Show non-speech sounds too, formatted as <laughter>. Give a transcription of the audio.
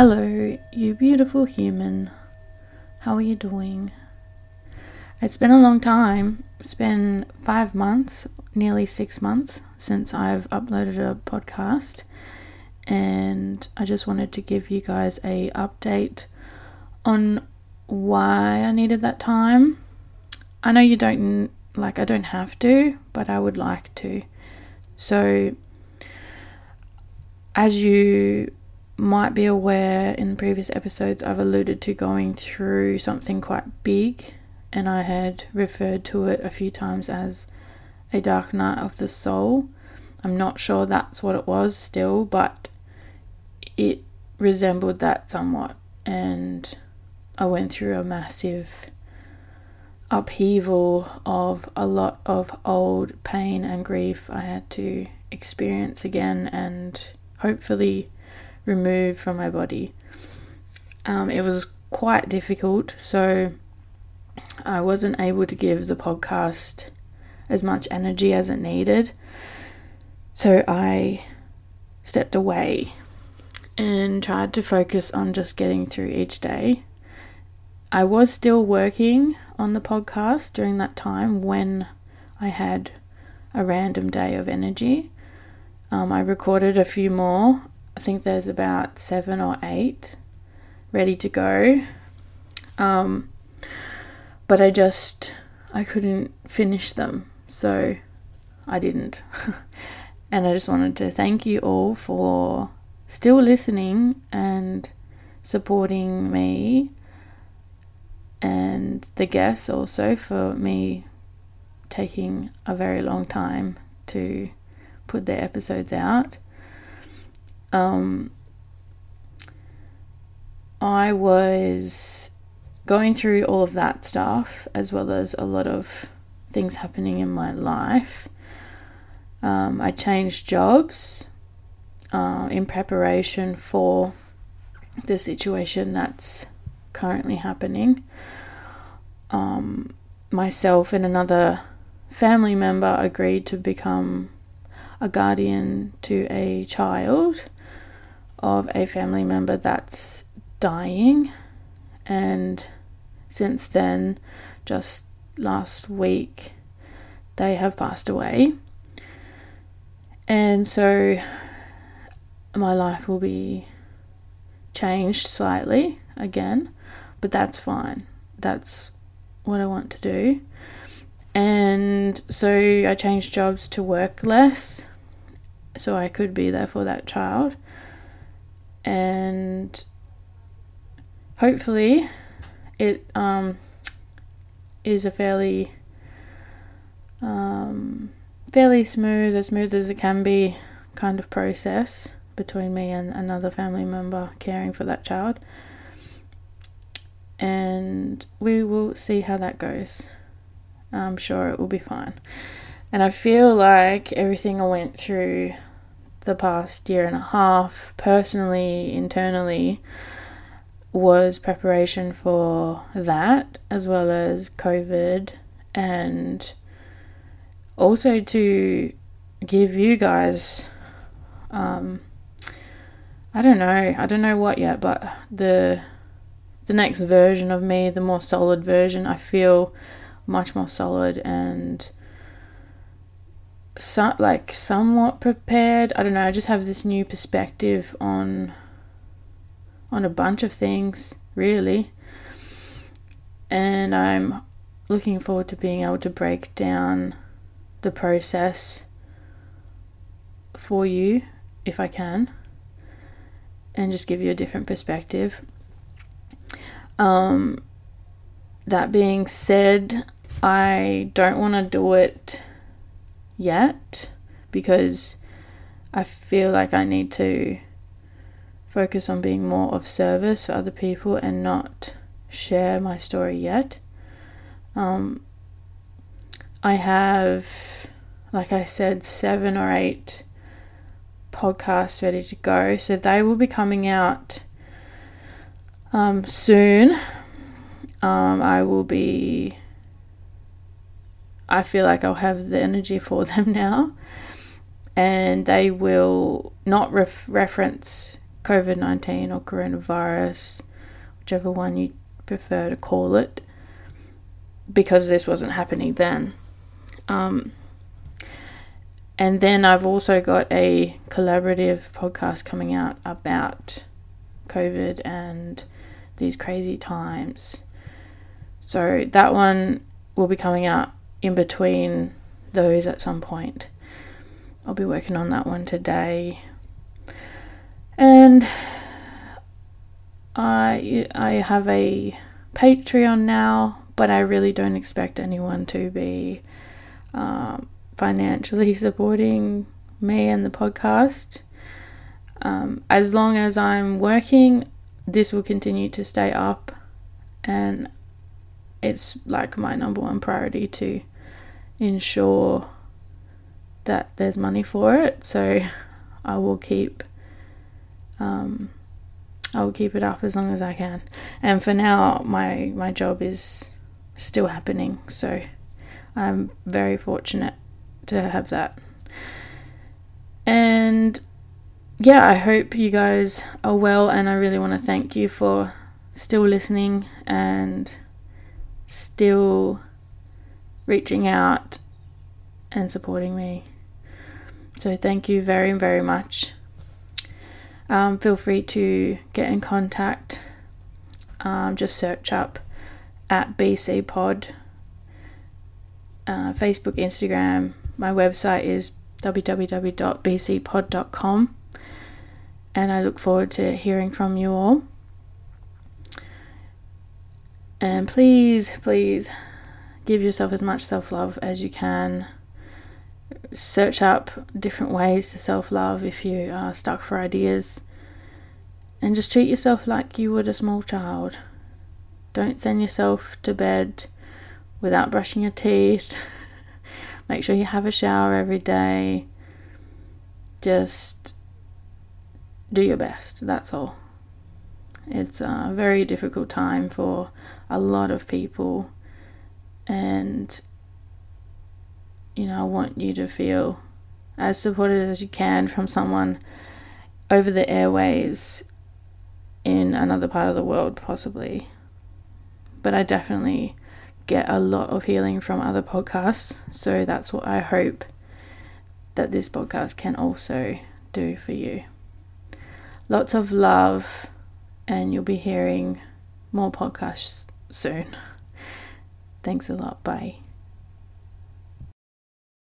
Hello, you beautiful human. How are you doing? It's been a long time. It's been five months, nearly six months, since I've uploaded a podcast. And I just wanted to give you guys a update on why I needed that time. I know you don't like I don't have to, but I would like to. So as you might be aware in previous episodes, I've alluded to going through something quite big, and I had referred to it a few times as a dark night of the soul. I'm not sure that's what it was still, but it resembled that somewhat, and I went through a massive upheaval of a lot of old pain and grief I had to experience again and hopefully remove from my body. Um, it was quite difficult, so I wasn't able to give the podcast as much energy as it needed. So I stepped away and tried to focus on just getting through each day. I was still working on the podcast during that time when I had a random day of energy. Um, I recorded a few more I think there's about seven or eight ready to go. Um, but I just I couldn't finish them, so I didn't. <laughs> and I just wanted to thank you all for still listening and supporting me and the guests also for me taking a very long time to put their episodes out um, I was going through all of that stuff as well as a lot of things happening in my life. Um, I changed jobs uh, in preparation for the situation that's currently happening. Um, myself and another family member agreed to become a guardian to a child of a family member that's dying. And since then, just last week, they have passed away. And so my life will be changed slightly again, but that's fine. That's what I want to do. And so I changed jobs to work less so I could be there for that child and hopefully it um, is a fairly um, fairly smooth, as smooth as it can be, kind of process between me and another family member caring for that child. And we will see how that goes. I'm sure it will be fine. And I feel like everything I went through the past year and a half, personally, internally, was preparation for that as well as COVID and also to give you guys um I don't know, I don't know what yet, but the the next version of me, the more solid version, I feel much more solid and so, like somewhat prepared. I don't know. I just have this new perspective on on a bunch of things, really. And I'm looking forward to being able to break down the process for you if I can and just give you a different perspective. Um, that being said, I don't want to do it yet because I feel like I need to focus on being more of service for other people and not share my story yet. Um, I have, like I said, seven or eight podcasts ready to go, so they will be coming out um, soon. Um, I will be I feel like I'll have the energy for <laughs> them now. And they will not ref- reference COVID 19 or coronavirus, whichever one you prefer to call it, because this wasn't happening then. Um, and then I've also got a collaborative podcast coming out about COVID and these crazy times. So that one will be coming out in between those at some point. I'll be working on that one today. And I I have a Patreon now, but I really don't expect anyone to be um, financially <laughs> supporting me and the podcast. Um, as long as I'm working, this will continue to stay up, and it's like my number one priority to ensure that there's money for it. So I will keep um, I will keep it up as long as I can. And for now, my my job is still happening, so I'm very fortunate to have that. And yeah, I hope you guys are well, and I really want to thank you for still listening and still reaching out and supporting me. So, thank you very, very much. Um, feel free to get in contact. Um, just search up at beeseapod, uh, Facebook, Instagram. My website is www.beeseapod.com, and I look forward to hearing from you all. And please, please give yourself as much self love as you can. Search up different ways to self love if you are stuck for ideas. And just treat yourself like you would a small child. Don't send yourself to bed without brushing your teeth. <laughs> Make sure you have a shower every day. Just do your best, that's all. It's a very difficult time for a lot of people, and you know, I want you to feel as supported as you can from someone over the airways in another part of the world, possibly. But I definitely get a lot of healing from other podcasts, so that's what I hope that this podcast can also do for you. Lots of love and you'll be hearing more podcasts soon. Thanks a lot. Bye.